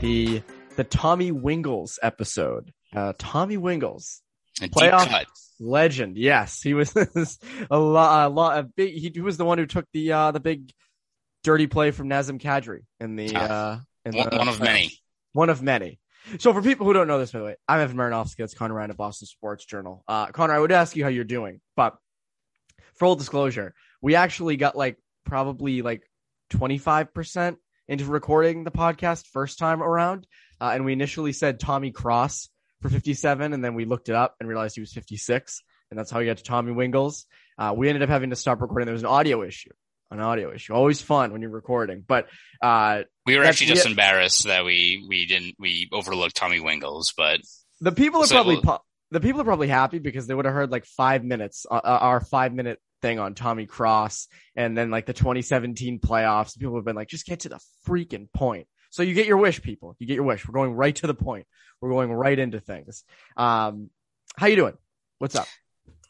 The, the Tommy Wingels episode. Uh, Tommy Wingels. A Playoff legend. Yes, he was a lot, a lot, a big, he, was the one who took the, uh, the big dirty play from Nazem Kadri in the, Ah, uh, in One, the- one of many. One of many. So for people who don't know this, by the way, I'm Evan Marinofsky. That's Conor Ryan of Boston Sports Journal. Uh, Conor, I would ask you how you're doing, but for full disclosure, we actually got like probably like 25% into recording the podcast first time around. Uh, and we initially said Tommy Cross for 57, and then we looked it up and realized he was 56. And that's how we got to Tommy Wingels. Uh, we ended up having to stop recording. There was an audio issue, an audio issue. Always fun when you're recording, but, uh, We were actually just yeah. embarrassed that we we didn't we overlooked Tommy Wingels, but The people are So- probably po- the people are probably happy because they would have heard like five minutes, uh, uh, our five minute thing on Tommy Cross, and then like the 2017 playoffs. People have been like, just get to the freaking point. So you get your wish, people. You get your wish. We're going right to the point. We're going right into things. Um, how you doing? What's up?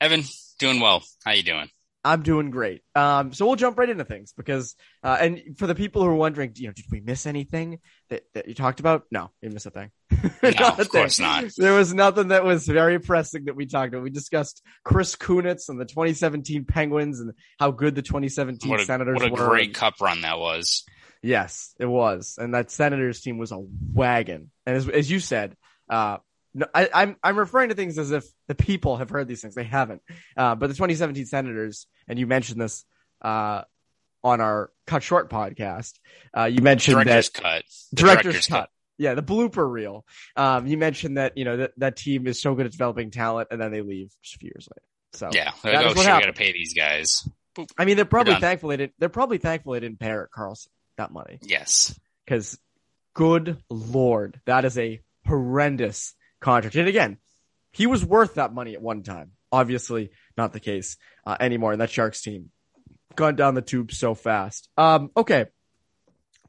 Evan doing well. How you doing? I'm doing great. Um, so we'll jump right into things because, uh, and for the people who are wondering, you know, did we miss anything that, that you talked about? No, we didn't miss a thing. No, of course not. There was nothing that was very pressing that we talked about. We discussed Chris Kunitz and the 2017 Penguins and how good the 2017 What a, Senators were. what a were. great cup run that was. Yes, it was, and that Senators team was a wagon. And as, as you said, uh, no, I, I'm I'm referring to things as if the people have heard these things. They haven't. Uh, but the 2017 Senators, and you mentioned this uh, on our Cut Short podcast. Uh, you mentioned Director's that cut. The director's, cut. Yeah, the blooper reel. Um, you mentioned that you know that that team is so good at developing talent, and then they leave just a few years later. So Yeah. Like, oh what shit, we happened. gotta pay these guys. I mean, they're probably thankful they didn't. They're probably thankful they didn't pay Erik Karlsson that money. Yes. because good lord, that is a horrendous contract. And again, he was worth that money at one time. Obviously, not the case uh, anymore. And that Sharks team gone down the tube so fast. Um, okay,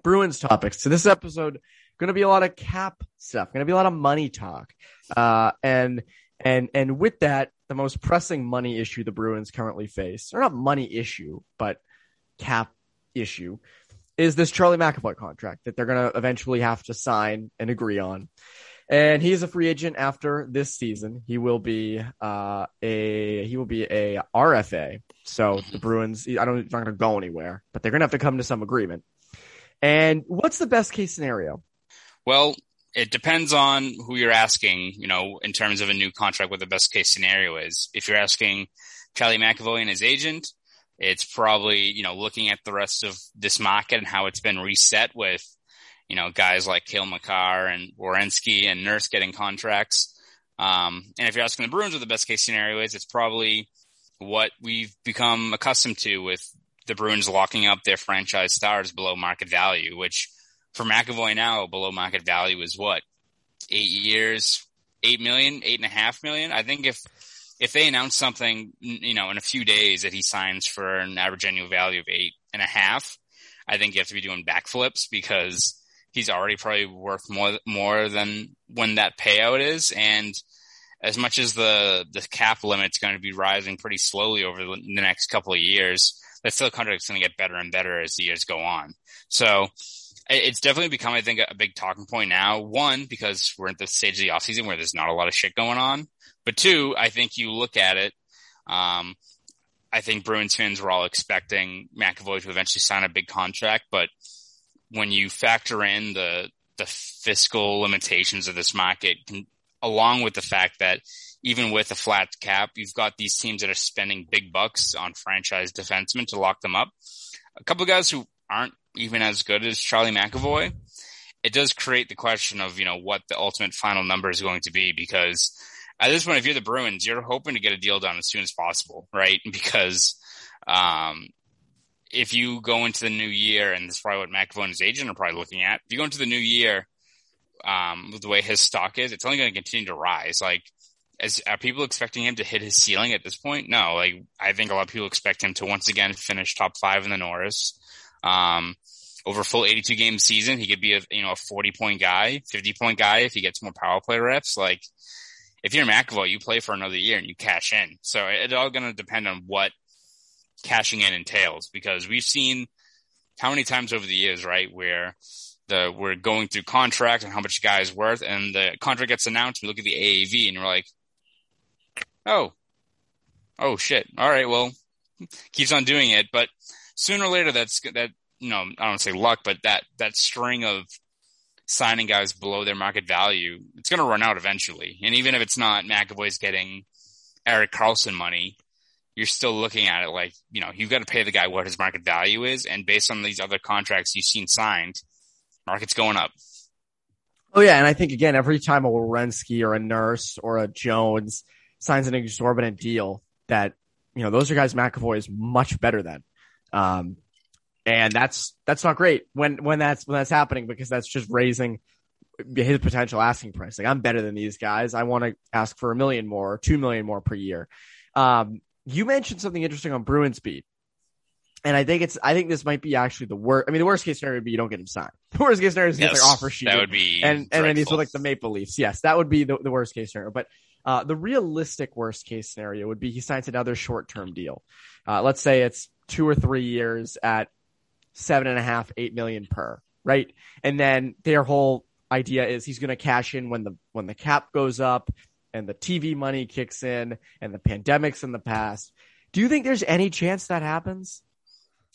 Bruins topics. So this episode going to be a lot of cap stuff. Going to be a lot of money talk. Uh, and and and with that, the most pressing money issue the Bruins currently face, or not money issue, but cap issue, is this Charlie McAvoy contract that they're going to eventually have to sign and agree on. And he's a free agent after this season. He will be uh, a he will be a RFA. So the Bruins, I don't, not going to go anywhere, but they're going to have to come to some agreement. And what's the best case scenario? Well, it depends on who you're asking, you know, in terms of a new contract, what the best case scenario is. If you're asking Charlie McAvoy and his agent, it's probably, you know, looking at the rest of this market and how it's been reset with, you know, guys like Cale Makar and Werenski and Nurse getting contracts. Um, and if you're asking the Bruins what the best case scenario is, it's probably what we've become accustomed to with the Bruins locking up their franchise stars below market value, which for McAvoy now below market value is what eight years, eight million, eight and a half million. I think if if they announce something, you know, in a few days that he signs for an average annual value of eight and a half, I think you have to be doing backflips because he's already probably worth more more than when that payout is. And as much as the the cap limit's going to be rising pretty slowly over the, the next couple of years, that still contract's going to get better and better as the years go on. So it's definitely become, I think, a big talking point now. One, because we're at the stage of the offseason where there's not a lot of shit going on. But two, I think you look at it. Um, I think Bruins fans were all expecting McAvoy to eventually sign a big contract, but when you factor in the the fiscal limitations of this market, along with the fact that even with a flat cap, you've got these teams that are spending big bucks on franchise defensemen to lock them up. A couple of guys who aren't even as good as Charlie McAvoy, it does create the question of, you know, what the ultimate final number is going to be because at this point, if you're the Bruins, you're hoping to get a deal done as soon as possible, right? Because, um, if you go into the new year, and this is probably what McAvoy and his agent are probably looking at, if you go into the new year, um, with the way his stock is, it's only going to continue to rise. Like, as are people expecting him to hit his ceiling at this point? No, like I think a lot of people expect him to once again finish top five in the Norris. Um, over a full 82 game season, he could be a, you know, a 40 point guy, 50 point guy if he gets more power play reps. Like if you're McAvoy, you play for another year and you cash in. So it's all going to depend on what cashing in entails because we've seen how many times over the years, right, where the we're going through contract and how much the guy is worth, and the contract gets announced. We look at the AAV and we're like, oh, oh shit. All right, well, keeps on doing it, but sooner or later, that's that. You know, I don't say luck, but that that string of signing guys below their market value, it's going to run out eventually. And even if it's not McAvoy's getting Erik Karlsson money, you're still looking at it like, you know, you've got to pay the guy what his market value is. And based on these other contracts you've seen signed, market's going up. Oh yeah, and I think again, every time a Werenski or a Nurse or a Jones signs an exorbitant deal, that you know those are guys McAvoy is much better than, um, and that's that's not great when when that's when that's happening because that's just raising his potential asking price. Like I'm better than these guys. I want to ask for a million more, or two million more per year. Um, you mentioned something interesting on Bruins beat. And I think it's, I think this might be actually the worst. I mean, the worst case scenario would be you don't get him signed. The worst case scenario is yes, get their offer sheet. That would be, and, and then he's with like the Maple Leafs. Yes, that would be the, the worst case scenario. But, uh, the realistic worst case scenario would be he signs another short term deal. Uh, let's say it's two or three years at seven and a half, eight million per, right? And then their whole idea is he's going to cash in when the, when the cap goes up and the TV money kicks in and the pandemics in the past. Do you think there's any chance that happens?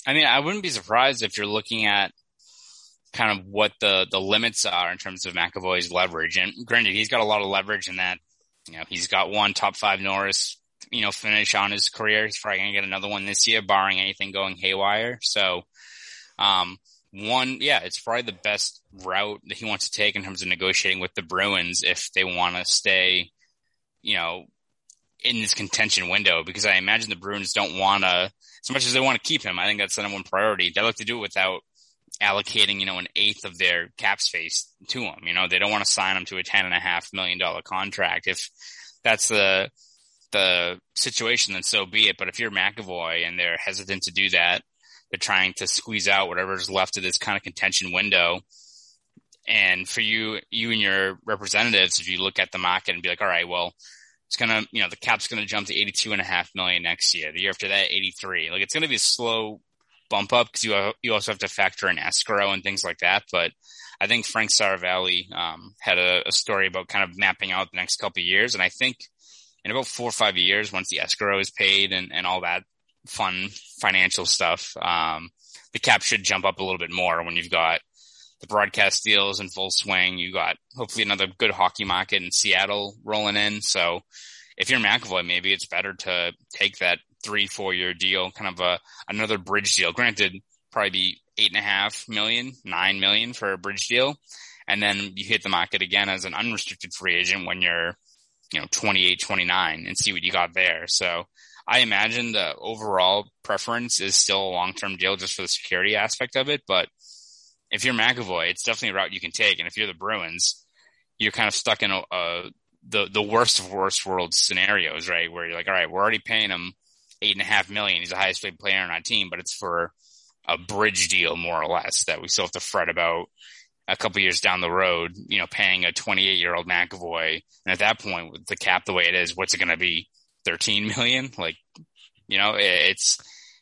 I mean, I wouldn't be surprised if you're looking at kind of what the the limits are in terms of McAvoy's leverage. And granted, he's got a lot of leverage in that. You know, he's got one top five Norris, you know, finish on his career. He's probably gonna get another one this year, barring anything going haywire. So, um, one, yeah, it's probably the best route that he wants to take in terms of negotiating with the Bruins if they want to stay, you know, in this contention window. Because I imagine the Bruins don't want to as much as they want to keep him, I think that's the number one priority. They like to do it without allocating, you know, an eighth of their cap space to him. You know, they don't want to sign him to a ten and a half million dollar contract. If that's the the situation, then so be it. But if you're McAvoy and they're hesitant to do that, they're trying to squeeze out whatever's left of this kind of contention window. And for you, you and your representatives, if you look at the market and be like, all right, well, it's gonna, you know, the cap's gonna jump to 82 and a half million next year. The year after that, 83. Like it's gonna be a slow bump up because you you also have to factor in escrow and things like that. But I think Frank Seravalli um, had a, a, story about kind of mapping out the next couple years, and I think in about four or five years, once the escrow is paid and, and all that fun financial stuff, um, the cap should jump up a little bit more when you've got the broadcast deals in full swing. You got hopefully another good hockey market in Seattle rolling in. So if you're McAvoy, maybe it's better to take that three, four year deal, kind of a another bridge deal. Granted, probably be eight and a half million, nine million for a bridge deal. And then you hit the market again as an unrestricted free agent when you're, you know, 28, 29 and see what you got there. So I imagine the overall preference is still a long term deal just for the security aspect of it. But if you're McAvoy, it's definitely a route you can take. And if you're the Bruins, you're kind of stuck in a, a the the worst of worst world scenarios, right? Where you're like, all right, we're already paying him eight and a half million. He's the highest paid player on our team, but it's for a bridge deal, more or less, that we still have to fret about a couple years down the road. You know, paying a 28 year old McAvoy, and at that point, with the cap the way it is, what's it going to be? 13 million? Like, you know, it's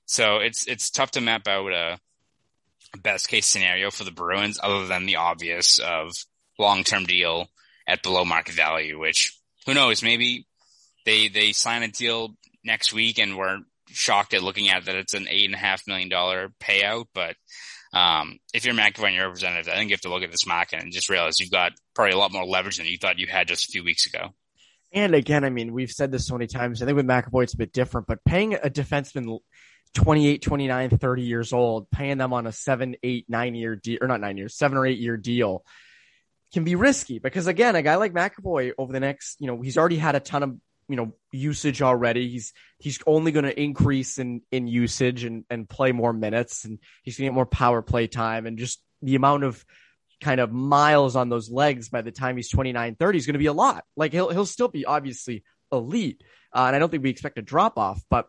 so it's it's tough to map out a best case scenario for the Bruins, other than the obvious of long term deal at below market value, which who knows, maybe they they sign a deal next week and we're shocked at looking at that it's an eight and a half million dollar payout. But um, if you're McAvoy and your representative, I think you have to look at this market and just realize you've got probably a lot more leverage than you thought you had just a few weeks ago. And again, I mean, we've said this so many times. I think with McAvoy, it's a bit different, but paying a defenseman 28, 29, 30 years old, paying them on a seven, eight, nine year deal, or not nine years, seven or eight year deal can be risky because again, a guy like McAvoy over the next, you know, he's already had a ton of, you know, usage already. He's, he's only going to increase in, in usage and, and play more minutes and he's going to get more power play time and just the amount of kind of miles on those legs by the time he's 29, 30 is going to be a lot. Like he'll, he'll still be obviously elite. Uh, and I don't think we expect a drop off, but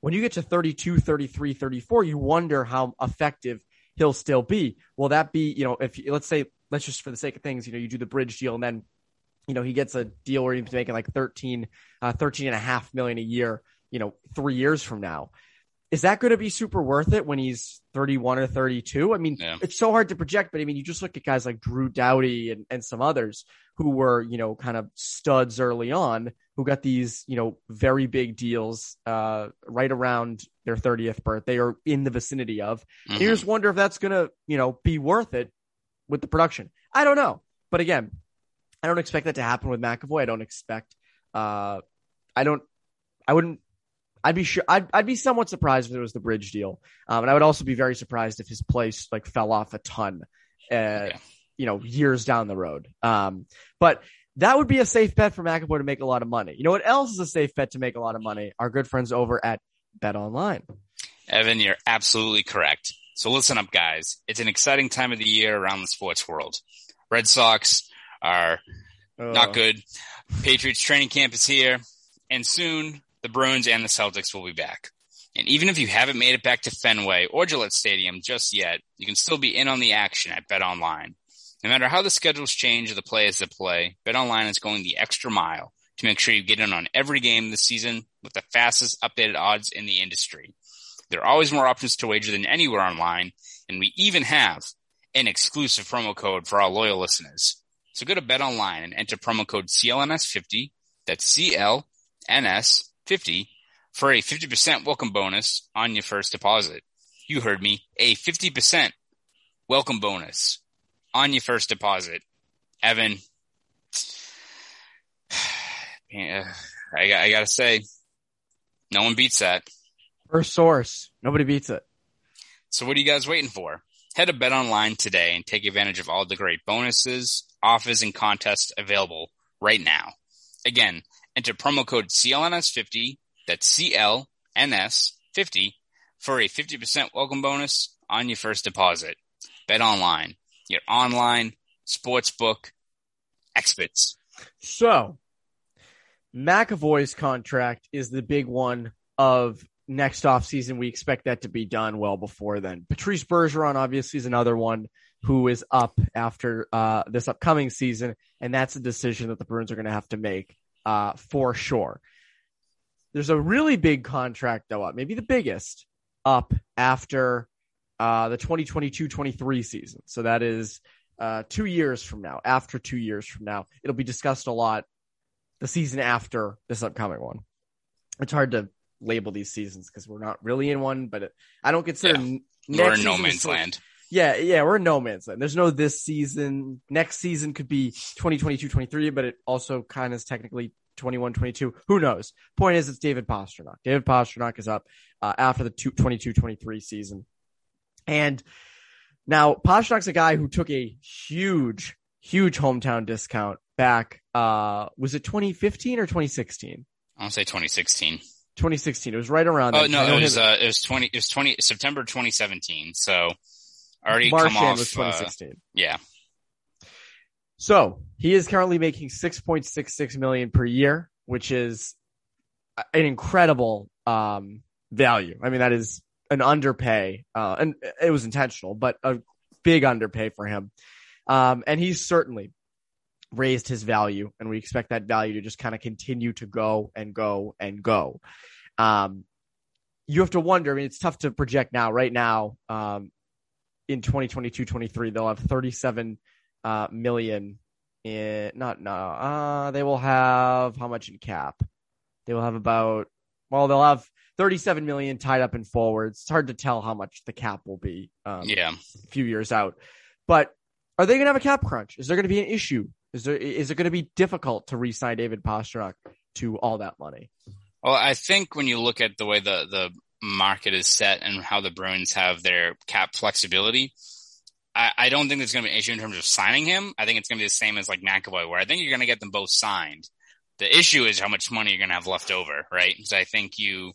when you get to 32, 33, 34, you wonder how effective he'll still be. Will that be, you know, if let's say, let's just for the sake of things, you know, you do the bridge deal and then, you know, he gets a deal where he's making like 13, uh, 13 and a half million a year, you know, three years from now. Is that going to be super worth it when he's 31 or 32? I mean, yeah. it's so hard to project, but I mean, you just look at guys like Drew Doughty and, and some others who were, you know, kind of studs early on who got these, you know, very big deals uh, right around their 30th birthday or in the vicinity of. Mm-hmm. You just wonder if that's going to, you know, be worth it with the production. I don't know. But again, I don't expect that to happen with McAvoy. I don't expect, uh, I don't, I wouldn't, I'd be sure, I'd, I'd be somewhat surprised if it was the bridge deal. Um, and I would also be very surprised if his place like fell off a ton, uh, yeah. you know, years down the road. Um, but that would be a safe bet for McAvoy to make a lot of money. You know what else is a safe bet to make a lot of money? Our good friends over at BetOnline. Evan, you're absolutely correct. So listen up, guys. It's an exciting time of the year around the sports world. Red Sox are not oh. good. Patriots training camp is here, and soon the Bruins and the Celtics will be back. And even if you haven't made it back to Fenway or Gillette Stadium just yet, you can still be in on the action at BetOnline. No matter how the schedules change or the players that play, BetOnline is going the extra mile to make sure you get in on every game this season with the fastest updated odds in the industry. There are always more options to wager than anywhere online, and we even have an exclusive promo code for our loyal listeners. So go to BetOnline and enter promo code CLNS50, that's CLNS50, for a 50% welcome bonus on your first deposit. You heard me, a 50% welcome bonus on your first deposit. Evan, yeah, I, I gotta say, no one beats that. First source. Nobody beats it. So what are you guys waiting for? Head to BetOnline today and take advantage of all the great bonuses, offers, and contests available right now. Again, enter promo code CLNS50, that's CLNS50, for a 50% welcome bonus on your first deposit. BetOnline, your online sportsbook experts. So, McAvoy's contract is the big one of next off season. We expect that to be done well before then. Patrice Bergeron obviously is another one who is up after uh, this upcoming season, and that's a decision that the Bruins are going to have to make uh, for sure. There's a really big contract though up, maybe the biggest up after uh, the 2022-23 season. So that is uh, two years from now. After two years from now, it'll be discussed a lot. The season after this upcoming one. It's hard to label these seasons because we're not really in one, but it, I don't consider yeah. we're in no man's land. Yeah, yeah, we're in no man's land. There's no this season. Next season could be 2022, 23, but it also kind of is technically 21, 22. Who knows? Point is, it's David Pastrnak. David Pastrnak is up uh, after the 22, 23 season. And now Pastrnak's a guy who took a huge, huge hometown discount back. Uh, was it 2015 or 2016? I'll say 2016. 2016. It was right around. Oh no, it was uh, it was 20. It was 20 September 2017. So already Marchand come off. was 2016. Uh, yeah. So he is currently making 6.66 million per year, which is an incredible um, value. I mean, that is an underpay, uh, and it was intentional, but a big underpay for him. Um, and he's certainly raised his value, and we expect that value to just kind of continue to go and go and go. Um, you have to wonder. I mean, it's tough to project now. Right now, um, in 2022-23 they'll have 37 uh, million in not no uh they will have how much in cap? They will have about well they'll have 37 million tied up in forwards. It's hard to tell how much the cap will be um, Yeah. a few years out. But are they going to have a cap crunch? Is there going to be an issue? Is there is it going to be difficult to re-sign David Pastrnak to all that money? Well, I think when you look at the way the, the market is set and how the Bruins have their cap flexibility, I, I don't think there's going to be an issue in terms of signing him. I think it's going to be the same as like McAvoy, where I think you're going to get them both signed. The issue is how much money you're going to have left over, right? So I think you,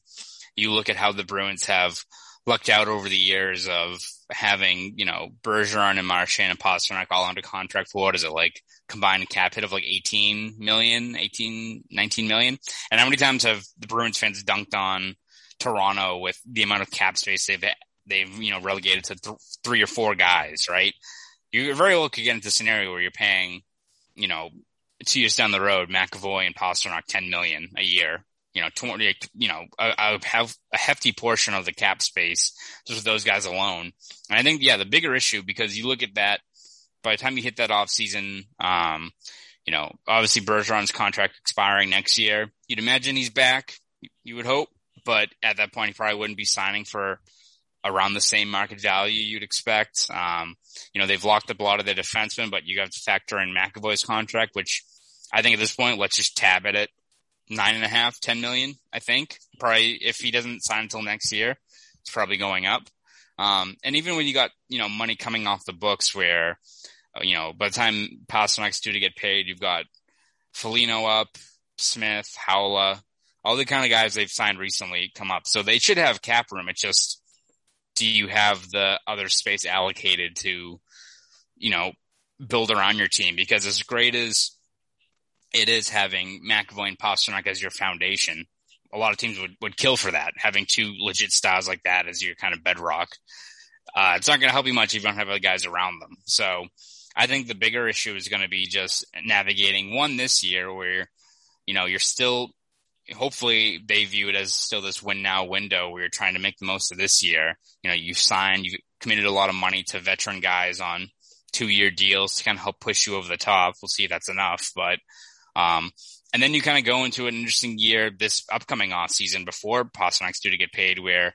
you look at how the Bruins have lucked out over the years of having, you know, Bergeron and Marchand and Pastrnak all under contract for what is it like combined cap hit of like 18 million, 18, 19 million. And how many times have the Bruins fans dunked on Toronto with the amount of cap space they've, they've, you know, relegated to th- three or four guys, right? You very well could get into a scenario where you're paying, you know, two years down the road, McAvoy and Pastrnak 10 million a year. You know, 20, you know, I, I have a hefty portion of the cap space just with those guys alone. And I think, yeah, the bigger issue because you look at that by the time you hit that off season, um, you know, obviously Bergeron's contract expiring next year. You'd imagine he's back. You would hope, but at that point, he probably wouldn't be signing for around the same market value you'd expect. Um, you know, they've locked up a lot of their defensemen, but you have to factor in McAvoy's contract, which I think at this point, let's just tab at it. Nine and a half, ten million, I think. Probably if he doesn't sign until next year, it's probably going up. Um, and even when you got, you know, money coming off the books where, uh, you know, by the time Pastrnak's due to get paid, you've got Foligno up, Smith, Haula, all the kind of guys they've signed recently come up. So they should have cap room. It's just, do you have the other space allocated to, you know, build around your team? Because as great as it is having McAvoy and Pastrnak as your foundation, a lot of teams would, would kill for that, having two legit styles like that as your kind of bedrock. Uh, it's not going to help you much if you don't have other guys around them. So I think the bigger issue is going to be just navigating one this year where, you know, you're still, hopefully they view it as still this win now window where you're trying to make the most of this year. You know, you've signed, you've committed a lot of money to veteran guys on two year deals to kind of help push you over the top. We'll see if that's enough, but, um, and then you kind of go into an interesting year this upcoming off season before Pastrnak's due to get paid where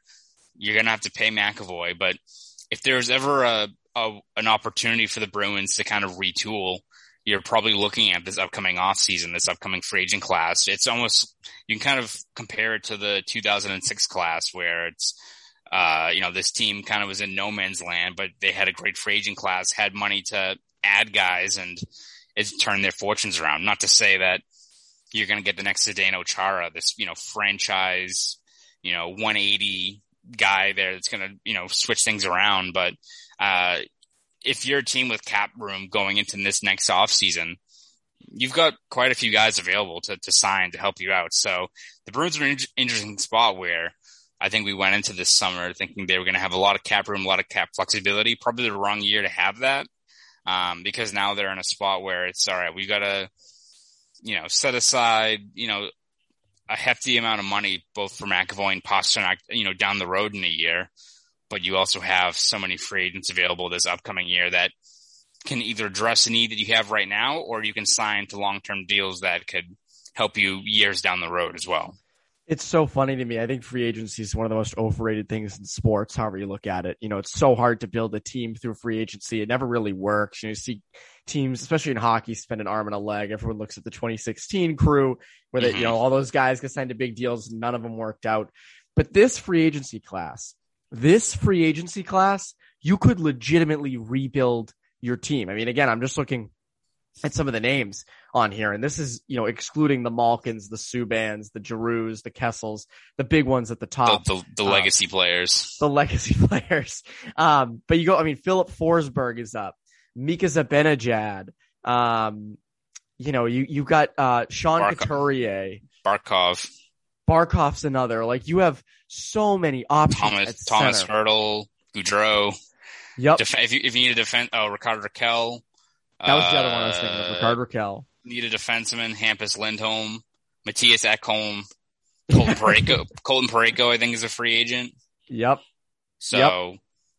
you're going to have to pay McAvoy. But if there's ever a, a, an opportunity for the Bruins to kind of retool, you're probably looking at this upcoming off season, this upcoming free agent class. It's almost, you can kind of compare it to the 2006 class where it's, uh, you know, this team kind of was in no man's land, but they had a great free agent class, had money to add guys and it's turned their fortunes around. Not to say that you're going to get the next Zdeno Chara, this, you know, franchise, you know, 180 guy there that's going to, you know, switch things around. But, uh, if you're a team with cap room going into this next off season, you've got quite a few guys available to, to sign to help you out. So the Bruins are an interesting spot where I think we went into this summer thinking they were going to have a lot of cap room, a lot of cap flexibility, probably the wrong year to have that. Um, because now they're in a spot where it's all right. We got to, you know, set aside, you know, a hefty amount of money, both for McAvoy and Pastrnak, you know, down the road in a year. But you also have so many free agents available this upcoming year that can either address a need that you have right now, or you can sign to long-term deals that could help you years down the road as well. It's so funny to me. I think free agency is one of the most overrated things in sports, however you look at it. You know, it's so hard to build a team through free agency. It never really works. You, know, you see teams, especially in hockey, spend an arm and a leg. Everyone looks at the 2016 crew where they, mm-hmm. you know, all those guys get signed to big deals. None of them worked out. But this free agency class, this free agency class, you could legitimately rebuild your team. I mean, again, I'm just looking at some of the names on here. And this is, you know, excluding the Malkins, the Subbans, the Girouxs, the Kessels, the big ones at the top. The, the, the uh, legacy players. The legacy players. Um, but you go, I mean, Filip Forsberg is up. Mika Zibanejad. Um, you know, you, you got, uh, Sean Barkov. Couturier. Barkov. Barkov's another. Like you have so many options. Thomas, Thomas Hertl, Gaudreau. Yep. Def- if you, if you need a defense, oh, Rickard Rakell. That was the other one I was thinking of, Rickard Uh, Rakell. Need a defenseman, Hampus Lindholm, Mattias Ekholm, Colton Parayko. Colton Parayko, I think, is a free agent. Yep. So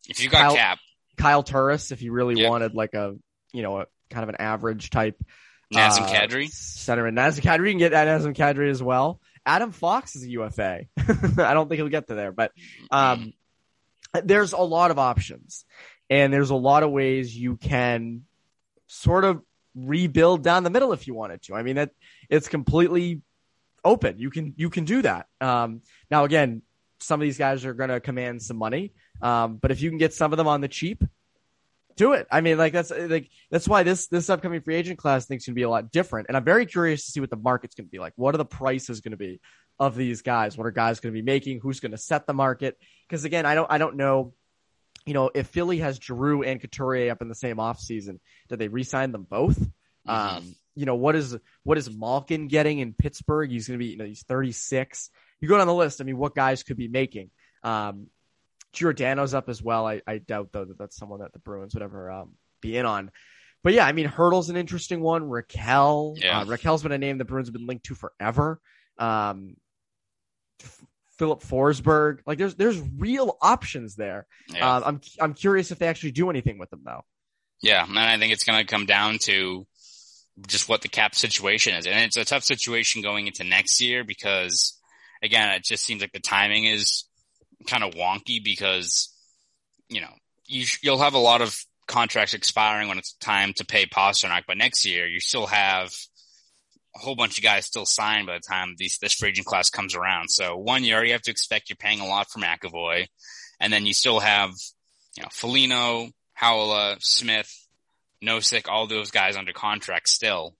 if you got Kyle- cap, Kyle Turris, if you really Yep. wanted like a, you know, a kind of an average type. Nazem uh, Kadri. Centerman. Nazem Kadri. You can get that Nazem Kadri as well. Adam Fox is a UFA. I don't think he'll get to there, but um, there's a lot of options and there's a lot of ways you can sort of rebuild down the middle if you wanted to. I mean, that it's completely open. You can, you can do that. Um, now again, some of these guys are going to command some money. Um, but if you can get some of them on the cheap, do it. I mean, like that's like that's why this this upcoming free agent class thinks going to be a lot different. And I'm very curious to see what the market's going to be like. What are the prices going to be of these guys? What are guys going to be making? Who's going to set the market? Because again, I don't I don't know. You know, if Philly has Giroux and Couturier up in the same offseason, did they re-sign them both? Um, you know, what is what is Malkin getting in Pittsburgh? He's going to be, you know, he's 36. You go down the list. I mean, what guys could be making? Um, Giordano's up as well. I, I doubt though that that's someone that the Bruins would ever um, be in on. But yeah, I mean, Hertl's an interesting one. Rakell, Yeah. uh, Rakell's been a name the Bruins have been linked to forever. Um, F- Filip Forsberg, like there's there's real options there. Yeah. Um, I'm I'm curious if they actually do anything with them though. Yeah, and I think it's going to come down to just what the cap situation is, and it's a tough situation going into next year because, again, it just seems like the timing is kind of wonky because, you know, you you'll have a lot of contracts expiring when it's time to pay Pastrnak, but next year you still have a whole bunch of guys still signed by the time these this free agent class comes around. So one year you have to expect you're paying a lot for McAvoy, and then you still have, you know, Foligno, Haula, Smith, Nosek, all those guys under contract still.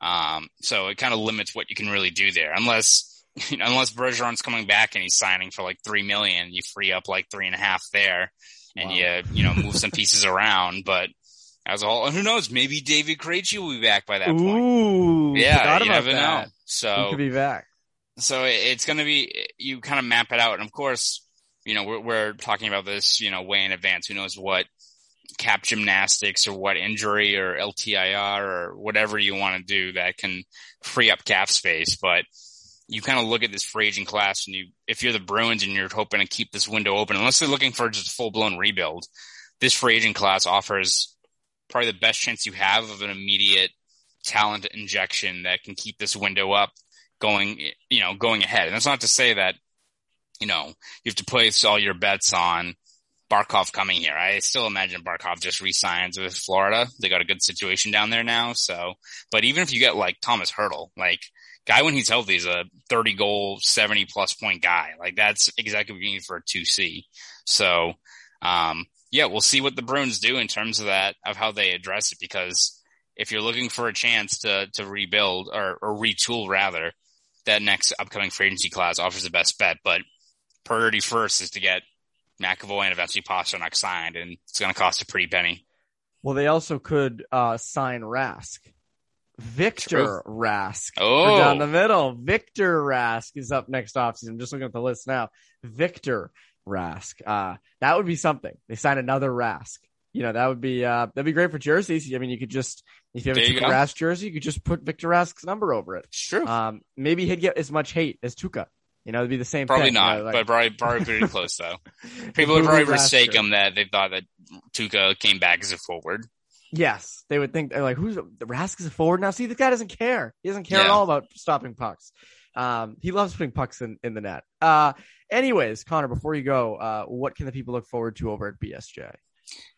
Um, so it kind of limits what you can really do there, unless unless Bergeron's coming back and he's signing for like three million, you free up like three and a half there, and Wow. you you know move some pieces around. But as a whole, who knows? Maybe David Krejci will be back by that point. Ooh, Yeah, you never that. know. So He could be back. so it- it's going to be you kind of map it out and of course you know we're, we're talking about this you know way in advance who knows what cap gymnastics or what injury or ltir or whatever you want to do that can free up cap space but you kind of look at this free agent class and you if you're the bruins and you're hoping to keep this window open unless they're looking for just a full-blown rebuild this free agent class offers probably the best chance you have of an immediate talent injection that can keep this window up going, you know, going ahead. And that's not to say that, you know, you have to place all your bets on Barkov coming here. I still imagine Barkov just resigns with Florida. They got a good situation down there now. So, but even if you get like Thomas Hertl, like guy when he's healthy is a 30 goal, 70 plus point guy. Like that's exactly what you need for a 2C. So, um, yeah, we'll see what the Bruins do in terms of that, of how they address it. Because if you're looking for a chance to, to rebuild or, or retool rather, that next upcoming free agency class offers the best bet. But priority first is to get McAvoy and eventually Pastrnak signed, and it's going to cost a pretty penny. Well, they also could uh, sign Rask. Victor Rask. Oh. Down the middle. Victor Rask is up next offseason. I'm just looking at the list now. Victor Rask. Uh, that would be something. They sign another Rask. You know, that would be uh, that'd be great for jerseys. I mean, you could just if you have a There you Tuukka go. Rask jersey, you could just put Victor Rask's number over it. It's true. Um, maybe he'd get as much hate as Tuukka. You know, it'd be the same. probably thing, you not, know, like- but probably probably pretty close though. People would probably mistake him that they thought that Tuukka came back as a forward. Yes, they would think they're like, "Who's the Rask is a forward now?" See, this guy doesn't care. He doesn't care at all about stopping pucks. Um, he loves putting pucks in, in the net. Uh, anyways, Conor, before you go, uh, what can the people look forward to over at BSJ?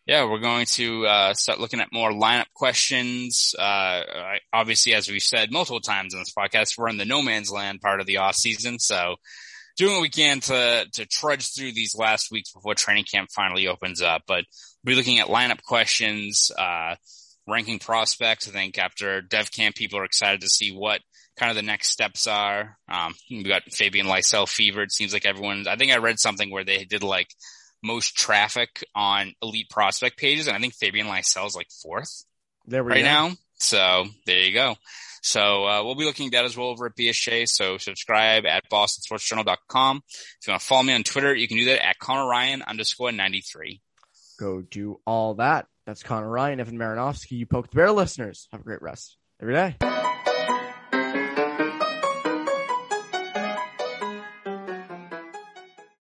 Yeah, we're going to uh, start looking at more lineup questions. Uh, I- obviously, as we've said multiple times in this podcast, we're in the no man's land part of the off season, so doing what we can to to trudge through these last weeks before training camp finally opens up. But we're looking at lineup questions, uh, ranking prospects. I think after Dev Camp, people are excited to see what kind of the next steps are. Um, we got Fabian Lysell fever. It seems like everyone. I think I read something where they did like most traffic on elite prospect pages, and I think Fabian Lysell is like fourth There we right go. now. So there you go. So uh, we'll be looking at that as well over at BSJ. So subscribe at bostonsportsjournal.com. If you want to follow me on Twitter, you can do that at Conor Ryan underscore 93. Go do all that. That's Conor Ryan, Evan Marinofsky. You poked the bear listeners. Have a great rest every day.